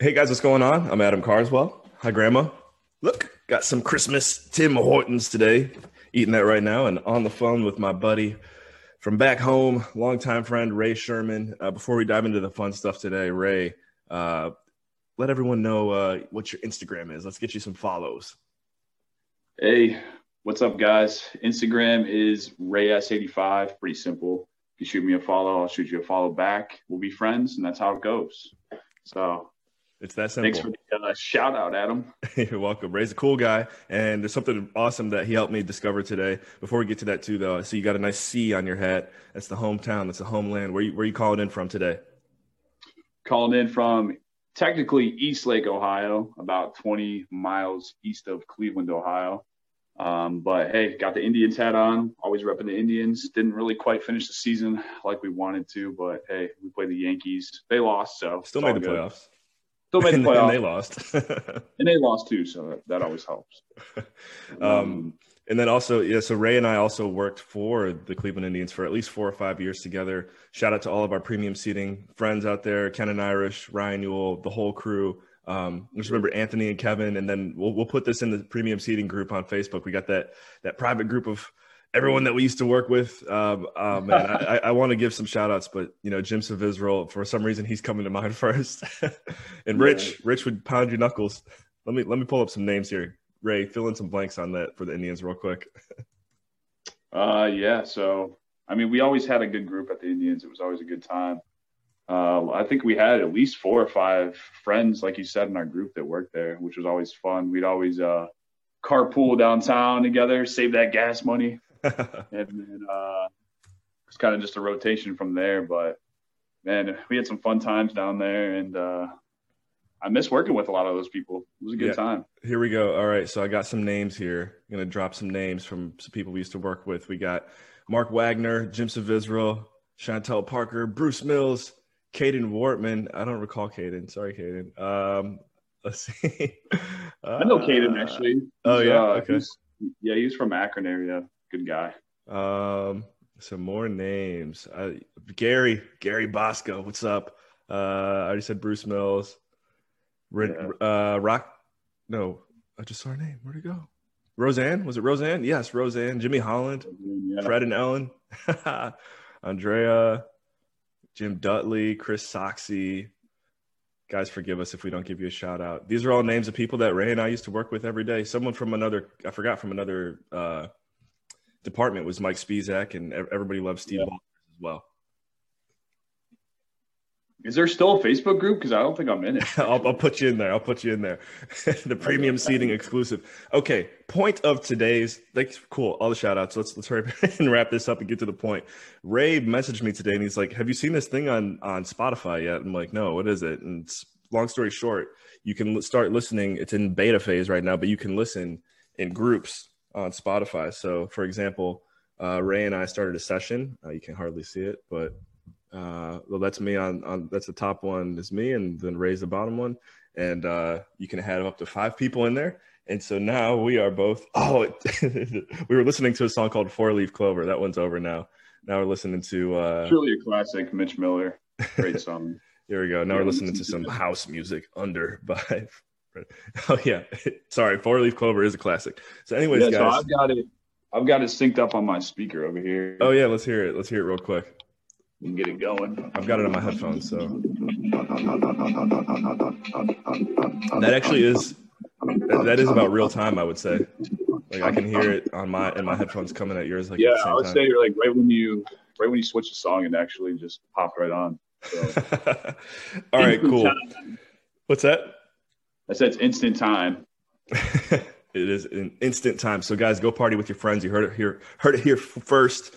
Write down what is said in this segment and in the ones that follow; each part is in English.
guys, what's going on? I'm Adam Carswell. Hi, Grandma. Look, got some Christmas Tim Hortons today. Eating that right now, and on the phone with my buddy from back home, longtime friend Ray Sherman. Uh, before we dive into the fun stuff today, Ray, uh, let everyone know uh, what your Instagram is. Let's get you some follows. Hey, what's up, guys? Instagram is RayS85. Pretty simple. If you shoot me a follow, I'll shoot you a follow back. We'll be friends, and that's how it goes. So it's that simple. Thanks for the uh, shout out, Adam. You're welcome. Ray's a cool guy, and there's something awesome that he helped me discover today. Before we get to that, too, though, I see you got a nice C on your hat. That's the hometown. That's the homeland. Where you where you calling in from today? Calling in from technically Eastlake, Ohio, about 20 miles east of Cleveland, Ohio. Um, but hey, got the Indians hat on. Always repping the Indians. Didn't really quite finish the season like we wanted to, but hey, we played the Yankees. They lost, so still made the good. playoffs. Still made the playoffs. and they lost. and they lost too, so that, that always helps. Um, um, and then also, yeah, so Ray and I also worked for the Cleveland Indians for at least four or five years together. Shout out to all of our premium seating friends out there, Ken and Irish, Ryan Newell, the whole crew. Um, just remember Anthony and Kevin, and then we'll we'll put this in the premium seating group on Facebook. We got that that private group of everyone that we used to work with. Um, man, I, I want to give some shout outs, but you know, Jim Savizral, for some reason, he's coming to mind first. and Rich. Rich would pound your knuckles. Let me let me pull up some names here. Ray, fill in some blanks on that for the Indians real quick. uh, yeah. So, I mean, we always had a good group at the Indians. It was always a good time. Uh, I think we had at least four or five friends, like you said, in our group that worked there, which was always fun. We'd always uh, carpool downtown together, save that gas money, and then uh, it's kind of just a rotation from there. But man, we had some fun times down there, and uh, I miss working with a lot of those people. It was a good yeah. time. Here we go. All right, so I got some names here. I'm gonna drop some names from some people we used to work with. We got Mark Wagner, Jim Savizral, Chantel Parker, Bruce Mills. Caden Wortman. I don't recall Caden. Sorry, Caden. Um, let's see. Uh, I know Caden actually. He's, oh yeah. Uh, okay. He's, yeah, he's from Akron area. Good guy. Um, some more names. Uh, Gary, Gary Bosco. What's up? Uh, I already said Bruce Mills. Yeah. Uh, Rock. No, I just saw her name. Where'd it go? Roseanne. Was it Roseanne? Yes, Roseanne. Jimmy Holland. Yeah. Fred and Ellen. Andrea. Jim Dudley, Chris Soxy. Guys, forgive us if we don't give you a shout out. These are all names of people that Ray and I used to work with every day. Someone from another, I forgot from another uh, department was Mike Spizak, and everybody loves Steve yeah. as well. Is there still a Facebook group? Because I don't think I'm in it. I'll, I'll, put you in there. I'll put you in there. the premium seating exclusive. Okay. Point of today's like cool. All the shout outs. Let's let's hurry and wrap this up and get to the point. Ray messaged me today and he's like, "Have you seen this thing on on Spotify yet?" I'm like, "No. What is it?" And long story short, you can start listening. It's in beta phase right now, but you can listen in groups on Spotify. So, for example, uh, Ray and I started a session. Uh, you can hardly see it, but uh, well, that's me on, on that's the top one is me, and then Ray's the bottom one, and uh, you can have up to five people in there. And so now we are both. Oh, we were listening to a song called Four Leaf Clover. That one's over now. Now we're listening to uh, truly a classic, Mitch Miller. Great song. Here we go. Now yeah, we're listening to some house music under by. Oh yeah, sorry. Four Leaf Clover is a classic. So, anyways, yeah, guys, so I've got it. I've got it synced up on my speaker over here. Oh yeah, let's hear it. Let's hear it real quick and get it going. I've got it on my headphones, so that actually is that is about real time. I would say, like I can hear it on my in my headphones coming at yours. Like yeah, I would time. say you're like right when you right when you switch the song, and actually just popped right on. So. All right, cool. What's that? I said it's instant time. it is an instant time. So guys, go party with your friends. You heard it here. Heard it here first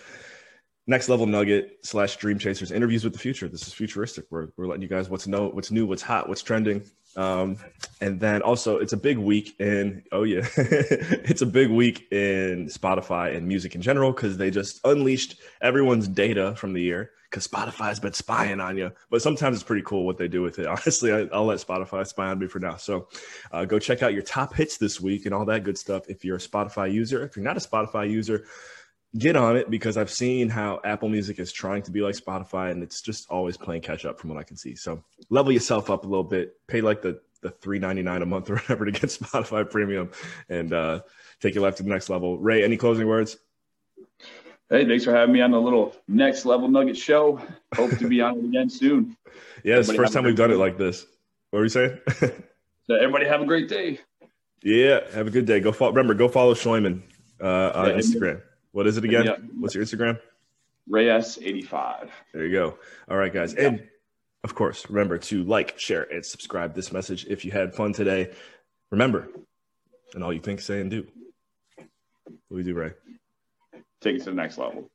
next level nugget slash dream chasers interviews with the future this is futuristic we're, we're letting you guys what's know what's new what's hot what's trending um, and then also it's a big week in oh yeah it's a big week in spotify and music in general because they just unleashed everyone's data from the year because spotify's been spying on you but sometimes it's pretty cool what they do with it honestly I, will let spotify spy on me for now so uh, go check out your top hits this week and all that good stuff if you're a spotify user if you're not a spotify user get on it because I've seen how Apple Music is trying to be like Spotify and it's just always playing catch up from what I can see. So level yourself up a little bit, pay like the the three ninety nine a month or whatever to get Spotify Premium and uh, take your life to the next level. Ray, any closing words? Hey, thanks for having me on the little next level nugget show. Hope to be on it again soon. Yeah, it's the first time we've done it like this. What were you saying? so everybody have a great day. Yeah, have a good day. Go follow. Remember, go follow Schloiman uh, on yeah, Instagram. What is it again? Yeah. What's your Instagram? RayS85. There you go. All right, guys. Yeah. And of course, remember to like, share, and subscribe this message if you had fun today. Remember, and all you think, say, and do. What do we do, Ray? Take it to the next level.